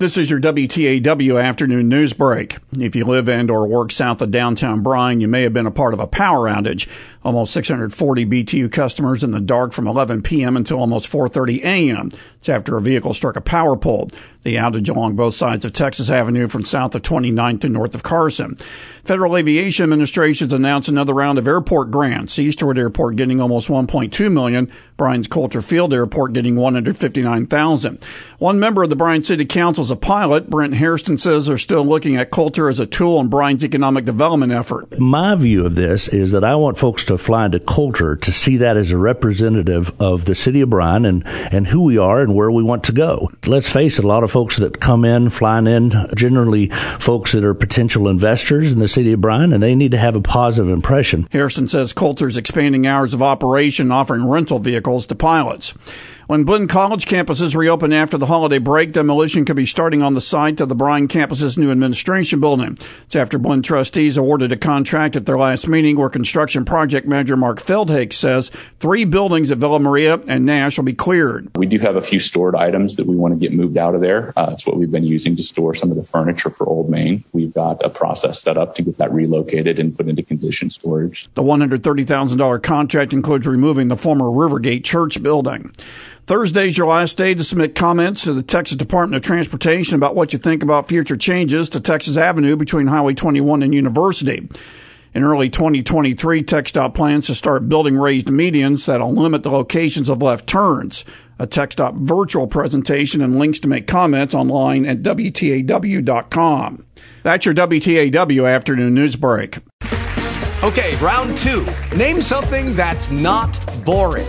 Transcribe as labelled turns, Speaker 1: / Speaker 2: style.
Speaker 1: This is your WTAW afternoon news break. If you live and or work south of downtown Bryan, you may have been a part of a power outage. Almost 640 BTU customers in the dark from 11 p.m. until almost 4:30 a.m. It's after a vehicle struck a power pole. The outage along both sides of Texas Avenue from south of 29th to north of Carson. Federal Aviation Administration has announced another round of airport grants. Easterwood Airport getting almost 1.2 million. Bryan's Coulter Field Airport getting 159,000. One member of the Bryan City Council is a pilot. Brent Hairston says they're still looking at Coulter as a tool in Bryan's economic development effort.
Speaker 2: My view of this is that I want folks to fly into Coulter to see that as a representative of the city of Bryan and, and who we are and where we want to go. Let's face it, a lot of folks that come in, flying in, generally folks that are potential investors in the city of Bryan, and they need to have a positive impression.
Speaker 1: Hairston says Coulter's expanding hours of operation, offering rental vehicles to pilots. When Blinn College campuses reopen after the holiday break, demolition could be starting on the site of the Bryan campus's new administration building. It's after Blinn trustees awarded a contract at their last meeting where construction project manager Mark Feldhake says three buildings at Villa Maria and Nash will be cleared.
Speaker 3: We do have a few stored items that we want to get moved out of there. Uh, it's what we've been using to store some of the furniture for Old Main. We've got a process set up to get that relocated and put into condition storage.
Speaker 1: The $130,000 contract includes removing the former Rivergate Church building. Thursday's your last day to submit comments to the Texas Department of Transportation about what you think about future changes to Texas Avenue between Highway 21 and University. In early 2023, TxDOT plans to start building raised medians that'll limit the locations of left turns. A TxDOT virtual presentation and links to make comments online at WTAW.com. That's your WTAW afternoon news break.
Speaker 4: Okay, round two. Name something that's not boring.